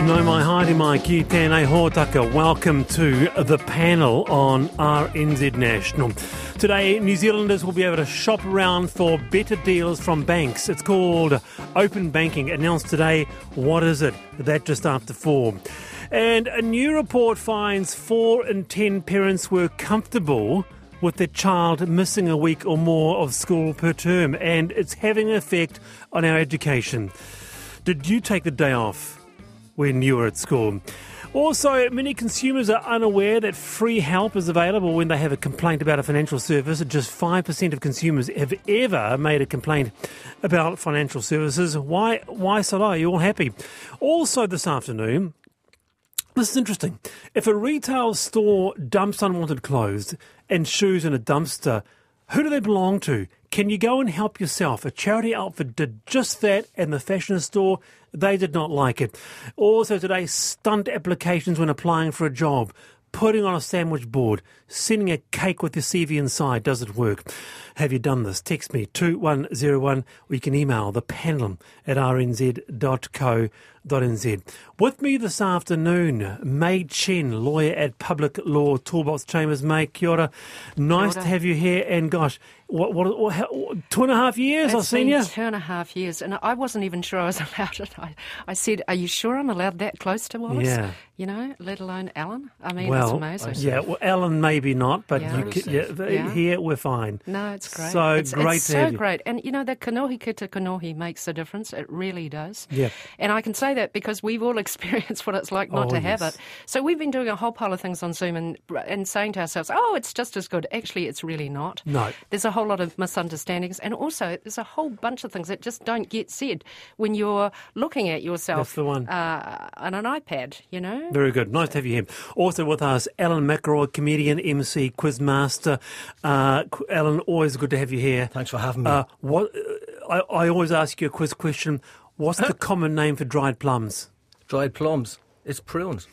Nau mai haere mai ki tēnei hōtaka. Welcome to the panel on RNZ National. Today, New Zealanders will be able to shop around for better deals from banks. It's called Open Banking. Announced today. What is it? That just after four. And a new report finds four in ten parents were comfortable with their child missing a week or more of school per term, and it's having an effect on our education. Did you take the day off when you were at school? Also, many consumers are unaware that free help is available when they have a complaint about a financial service. Just 5% of consumers have ever made a complaint about financial services. Why, why so low? Are you all happy? Also, this afternoon, this is interesting. If a retail store dumps unwanted clothes and shoes in a dumpster, who do they belong to? Can you go and help yourself? A charity outfit did just that, and the fashion store, they did not like it. Also, today, stunt applications when applying for a job. Putting on a sandwich board, sending a cake with your CV inside, does it work? Have you done this? Text me 2101 or you can email the panel at rnz.co.nz. With me this afternoon, Mai Chen, lawyer at Public Law Toolbox Chambers. May, kia ora. Nice Kia ora. to have you here. And gosh, what, what, what two and a half years I've seen you? two and a half years, and I wasn't even sure I was allowed it. I, I said, "Are you sure I'm allowed that close to Wallace?" Yeah. You know, let alone Alan. I mean, it's Well, amazing. yeah, well, Ellen maybe not, but Yeah. you yeah, Yeah. here we're fine. No, it's great. So it's, great it's to so great, and you know the kanohi ki te kanohi makes a difference. It really does. Yeah. And I can say that because we've all experienced what it's like not Oh, to have it. So we've been doing a whole pile of things on Zoom and and saying to ourselves, "Oh, it's just as good." Actually, it's really not. No. There's a whole lot of misunderstandings, and also there's a whole bunch of things that just don't get said when you're looking at yourself That's the one. Uh, on an iPad. You know. Very good. Nice to have you here. Also with us, Alan McElroy, comedian, MC, quizmaster. Uh, Alan, always good to have you here. Thanks for having me. Uh, what uh, I, I always ask you a quiz question. What's the common name for dried plums? Dried plums. It's prunes.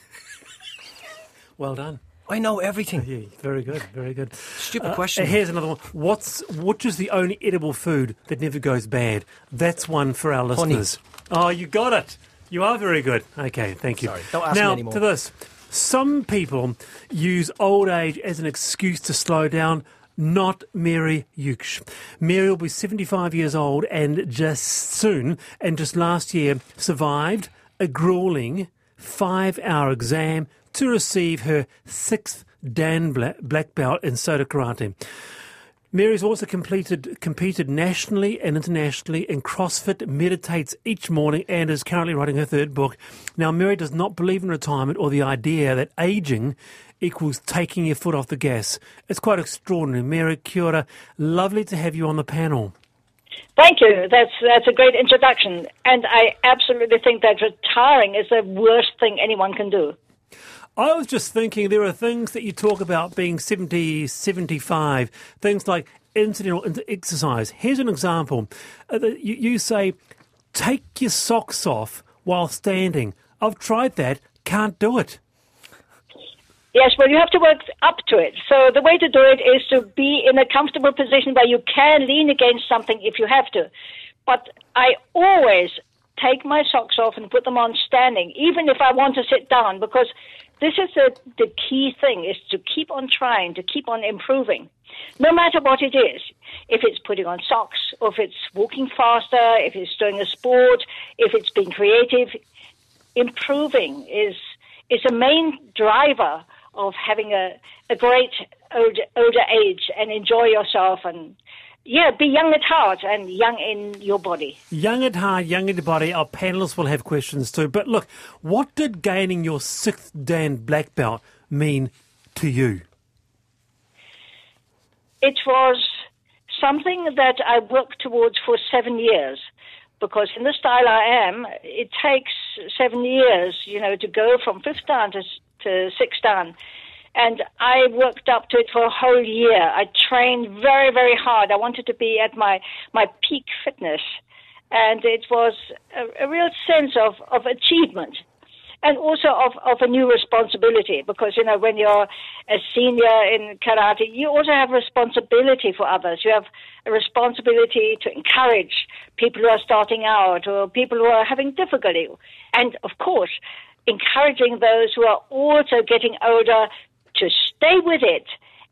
Well done. I know everything. Yeah, very good, very good. Stupid Uh, question. Here's another one. What's which is the only edible food that never goes bad? That's one for our listeners. Honey. Oh, you got it. You are very good. Okay, thank you. Sorry, don't ask me now, anymore. to this. Some people use old age as an excuse to slow down. Not Mary Euch. Mary will be 75 years old and just soon, and just last year, survived a grueling five hour exam to receive her sixth Dan Black Belt in Soda Karate. Mary's also completed, competed nationally and internationally in CrossFit, meditates each morning, and is currently writing her third book. Now, Mary does not believe in retirement or the idea that aging equals taking your foot off the gas. It's quite extraordinary. Mary Cura, lovely to have you on the panel. Thank you. That's that's a great introduction, and I absolutely think that retiring is the worst thing anyone can do. I was just thinking there are things that you talk about being 70, 75, things like incidental exercise. Here's an example. Uh, you say, take your socks off while standing. I've tried that, can't do it. Yes, well, you have to work up to it. So the way to do it is to be in a comfortable position where you can lean against something if you have to. But I always take my socks off and put them on standing, even if I want to sit down, because this is the, the key thing, is to keep on trying, to keep on improving. No matter what it is, if it's putting on socks, or if it's walking faster, if it's doing a sport, if it's being creative, improving is is a main driver of having a, a great older, older age and enjoy yourself and yeah, be young at heart and young in your body. Young at heart, young in the body. Our panelists will have questions too. But look, what did gaining your sixth Dan Black Belt mean to you? It was something that I worked towards for seven years because in the style I am, it takes seven years, you know, to go from fifth dan to, to sixth dan. And I worked up to it for a whole year. I trained very, very hard. I wanted to be at my, my peak fitness. And it was a, a real sense of, of achievement and also of, of a new responsibility because you know when you're a senior in karate you also have responsibility for others you have a responsibility to encourage people who are starting out or people who are having difficulty and of course encouraging those who are also getting older to stay with it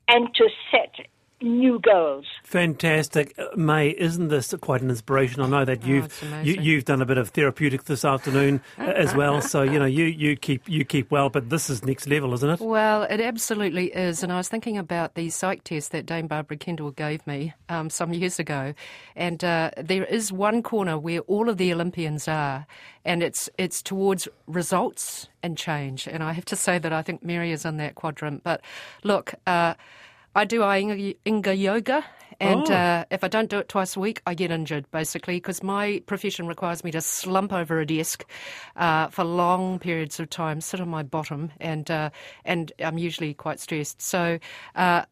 and to set new goals. Fantastic, Uh, May. Isn't this quite an inspiration? I know that Oh, you've it's you, you've done a bit of therapeutic this afternoon uh, as well. So you know you, you keep you keep well, but this is next level, isn't it? Well, it absolutely is. And I was thinking about the psych test that Dame Barbara Kendall gave me um, some years ago. And uh, there is one corner where all of the Olympians are, and it's, it's towards results and change. And I have to say that I think Mary is in that quadrant. But look, uh, I do Iyengar, Iyengar yoga. And Oh. uh, if I don't do it twice a week, I get injured, basically, because my profession requires me to slump over a desk uh, for long periods of time, sit on my bottom, and uh, and I'm usually quite stressed. So, uh,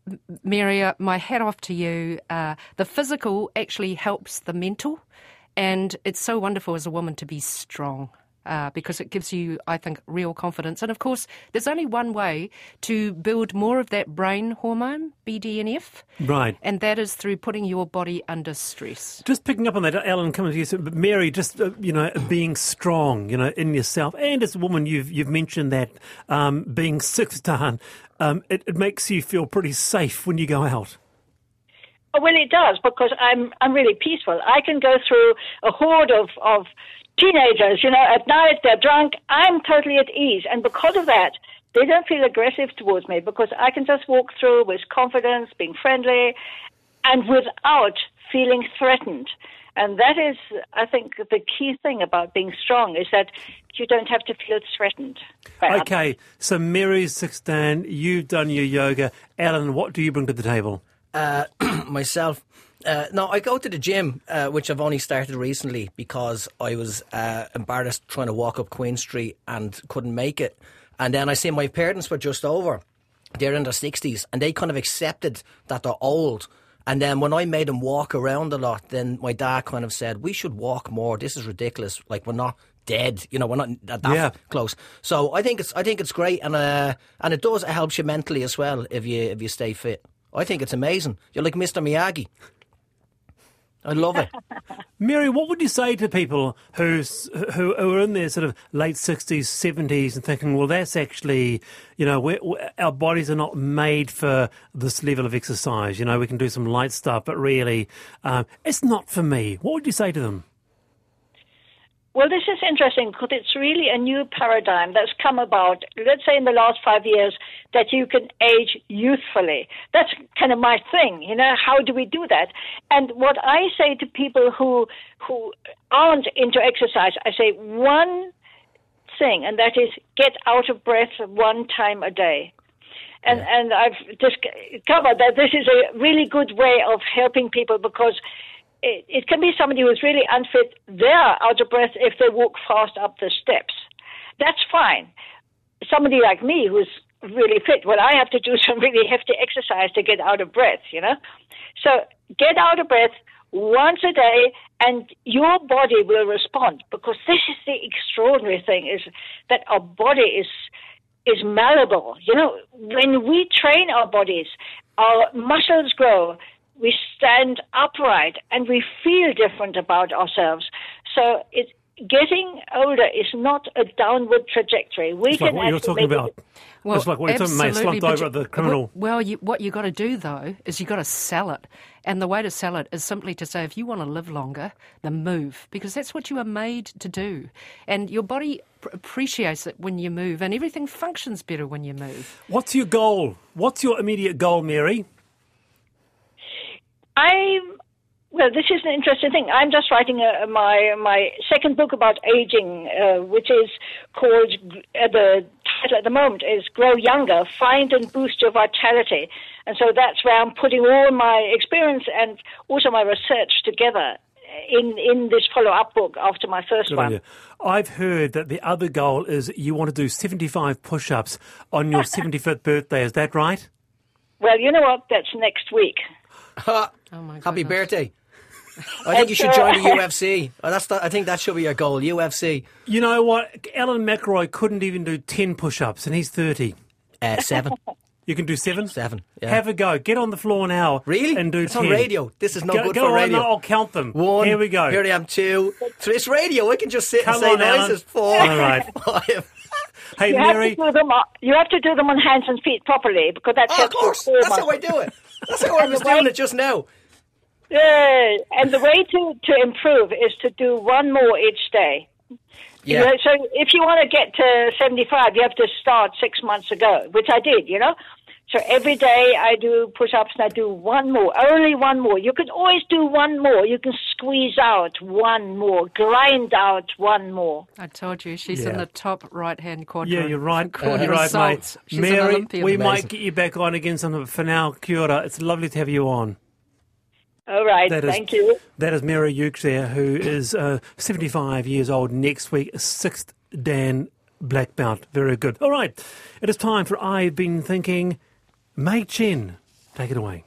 Maria, my hat off to you. Uh, the physical actually helps the mental, and it's so wonderful as a woman to be strong. Uh, because it gives you, I think, real confidence. And of course, there's only one way to build more of that brain hormone, BDNF, Right. and that is through putting your body under stress. Just picking up on that, Alan, coming to you, so- Mary, just uh, you know, being strong, you know, in yourself, and as a woman, you've you've mentioned that um, being six ton, um, it, it makes you feel pretty safe when you go out. Oh, Well, it does because I'm I'm really peaceful. I can go through a horde of of teenagers. You know, at night they're drunk. I'm totally at ease, and because of that, they don't feel aggressive towards me because I can just walk through with confidence, being friendly, and without feeling threatened. And that is, I think, the key thing about being strong is that you don't have to feel threatened. by others. Okay, so Mary's sixteen, you've done your yoga. Alan, what do you bring to the table? Uh, myself. Uh, no, I go to the gym, uh, which I've only started recently because I was uh, embarrassed trying to walk up Queen Street and couldn't make it. And then I see my parents were just over. They're in their 60s and they kind of accepted that they're old. And then when I made them walk around a lot, then my dad kind of said, We should walk more. This is ridiculous. Like, we're not dead. You know, we're not that, that Yeah. close. So I think it's I think it's great, and uh, and it does it helps you mentally as well if you if you stay fit. I think it's amazing. You're like Mr. Miyagi. I love it. Mary, what would you say to people who's, who, who are in their sort of late 60s, 70s and thinking, well, that's actually, you know, we're, we our bodies are not made for this level of exercise. You know, we can do some light stuff, but really, um, it's not for me. What would you say to them? Well, this is interesting because it's really a new paradigm that's come about, let's say in the last five years, that you can age youthfully. That's kind of my thing, you know, how do we do that? And what I say to people who, who aren't into exercise, I say one thing, and that is get out of breath one time a day. And, and I've discovered that this is a really good way of helping people because it, it can be somebody who's really unfit. They're out of breath if they walk fast up the steps. That's fine. Somebody like me who's really fit, well, I have to do some really hefty exercise to get out of breath, you know? So get out of breath once a day and your body will respond because this is the extraordinary thing is that our body is is malleable. You know, when we train our bodies, our muscles grow, we stand upright, and we feel different about ourselves. So it, getting older is not a downward trajectory. We It's like can what you're talking about. it- it's like what you're talking about, absolutely, slumped over you- at the criminal. Well, you, what you've got to do though is you've got to sell it, and the way to sell it is simply to say, if you want to live longer, then move, because that's what you are made to do, and your body pr- appreciates it when you move, and everything functions better when you move. What's your goal? What's your immediate goal, Mary? I well, this is an interesting thing. I'm just writing a, my my second book about aging, uh, which is called uh, the title at the moment is "Grow Younger: Find and Boost Your Vitality," and so that's where I'm putting all my experience and also my research together in in this follow up book after my first Good one. on you. I've heard that the other goal is you want to do 75 push ups on your 75th birthday. Is that right? Well, you know what? That's next week. Oh my Happy goodness. birthday. I think you should join the UFC. Oh, that's the, I think that should be your goal. UFC. You know what? Alan McElroy couldn't even do 10 push ups and he's 30. Uh, seven. You can do seven? Seven, yeah. Have a go. Get on the floor now. Really? And do It's 10. on radio. This is no go, good go for on, radio. I'll count them. One. Here we go. Here I am. Two. Three. It's radio. I can just sit Come and say on, Alan. noises. Four. All right. Five. Hey, You Mary. have to do them. On, you have to do them on hands and feet properly because that Oh, of course. That's how I do it. That's how I was way- doing it just now. Yeah, and the way to, to improve is to do one more each day. Yeah. You know, so if you want to get to 75, you have to start six months ago, which I did, you know. So every day I do push ups and I do one more, only one more. You can always do one more. You can squeeze out one more, grind out one more. I told you, she's in the top right hand quadrant. Yeah, you're right. Quarter you're right, mate. She's Mary, we Amazing. might get you back on again sometime. For now, kia ora. It's lovely to have you on. All right, That is- thank you. That is Mary Ukes there, who is uh, 75 years old next week, sixth Dan black belt. Very good. All right, it is time for I've Been Thinking. Mai Chen, take it away.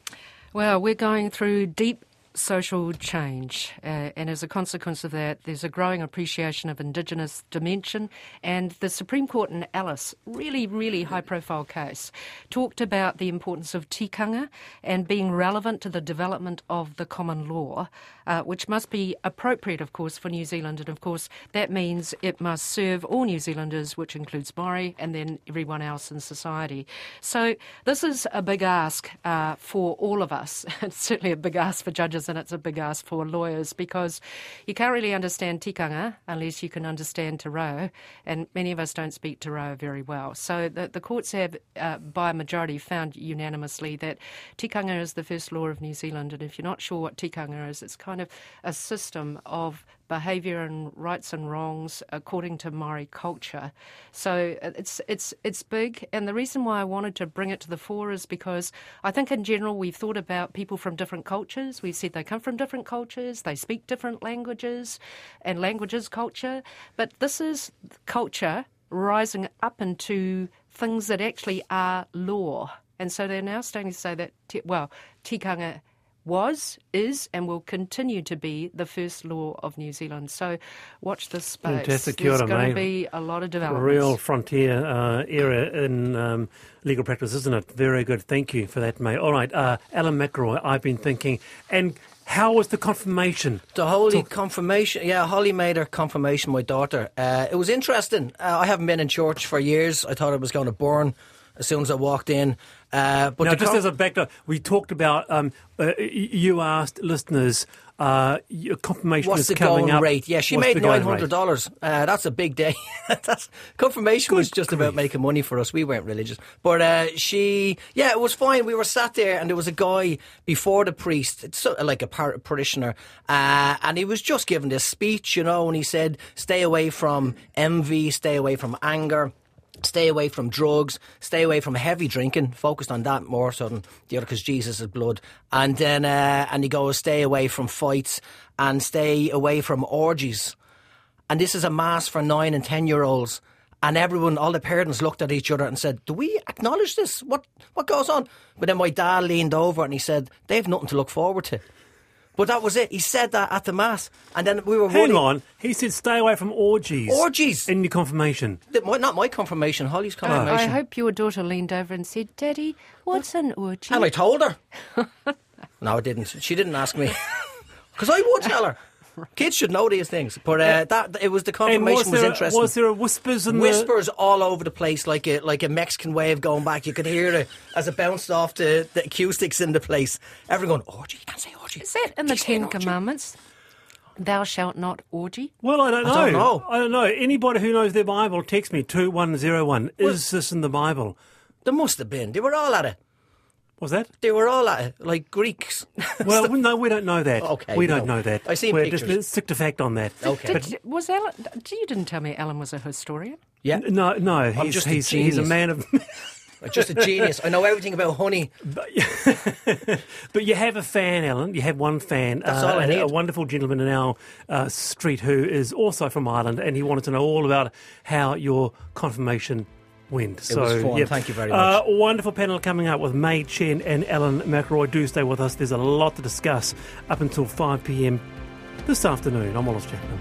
Well, we're going through deep social change, uh, and as a consequence of that, there's a growing appreciation of Indigenous dimension. And the Supreme Court in Ellis, really, really high profile case, talked about the importance of tikanga and being relevant to the development of the common law, uh, which must be appropriate, of course, for New Zealand. And of course, that means it must serve all New Zealanders, which includes Maori and then everyone else in society. So this is a big ask uh, for all of us. It's certainly a big ask for judges and it's a big ask for lawyers because you can't really understand tikanga unless you can understand te reo, and many of us don't speak te reo very well. So the, the courts have, uh, by a majority, found unanimously that tikanga is the first law of New Zealand, and if you're not sure what tikanga is, it's kind of a system of behaviour and rights and wrongs according to Maori culture. So it's it's it's big, and the reason why I wanted to bring it to the fore is because I think in general we've thought about people from different cultures. We've said they come from different cultures, they speak different languages, and languages culture. But this is culture rising up into things that actually are law, and so they're now starting to say that te- well, tikanga was, is, and will continue to be the first law of New Zealand. So watch this space. Fantastic. Kia There's ora, going to be a lot of development. A developments. real frontier uh, area in um, legal practice, isn't it? Very good. Thank you for that, mate. All right, uh, Alan McElroy, I've been thinking. And how was the confirmation? The holy confirmation. Yeah, Holly made her confirmation, my daughter. Uh, it was interesting. Uh, I haven't been in church for years. I thought it was going to burn as soon as I walked in. Uh, but now, just con- as a backdrop, we talked about, um, uh, you asked listeners, uh, your confirmation What's is the coming going up. rate? Yeah, she What's made nine hundred dollars. Uh, that's a big day. that's confirmation was just about making money for us. We weren't religious, but uh, she, yeah, it was fine. We were sat there, and there was a guy before the priest, it's sort of like a par- parishioner, uh, and he was just giving this speech, you know, and he said, "Stay away from envy, stay away from anger." Stay away from drugs. Stay away from heavy drinking. Focused on that more so than the other, because Jesus is blood. And then, uh, and he goes, stay away from fights and stay away from orgies. And this is a mass for nine and ten year olds. And everyone, all the parents looked at each other and said, "Do we acknowledge this? What what goes on?" But then my dad leaned over and he said, "They have nothing to look forward to." But that was it. He said that at the mass, and then we were Hang running. on. He said stay away from orgies. Orgies? In your confirmation. Th- my- Not my confirmation, Holly's oh, confirmation. I hope your daughter leaned over and said, Daddy, what's an orgy? And I told her. no, I didn't. She didn't ask me. Because I would tell her. Kids should know these things. But uh, that it was the confirmation was was, there, interesting. was there a whispers in Whispers all over the place, like a like a Mexican wave going back. You could hear it as it bounced off the, the acoustics in the place. Everyone going, orgy, you can't say orgy. Is that in the Ten. Commandments? Thou shalt not orgy? Well, I don't know. I don't know. I don't know. Anybody who knows their Bible, text me 2101. Is this in the Bible? There must have been. They were all at it. Was that? They were all at it, like Greeks. Well, no, we don't know that. Okay, we don't know that. I see. We're pictures. just let's stick to fact on that. Okay. But Did, was Alan, you didn't tell me Alan was a historian? yeah, no, no, he's just a he's, he's a man of. just a genius. I know everything about honey. But you have a fan, Alan. You have one fan. That's uh, all I a- need. A wonderful gentleman in our uh, street who is also from Ireland, and he wanted to know all about how your confirmation went. so, was fun. yeah. Thank you very Uh, wonderful panel coming up with Mai Chen and Alan McElroy. Do stay with us. There's a lot to discuss up until 5 p.m. this afternoon. I'm Wallace Chapman.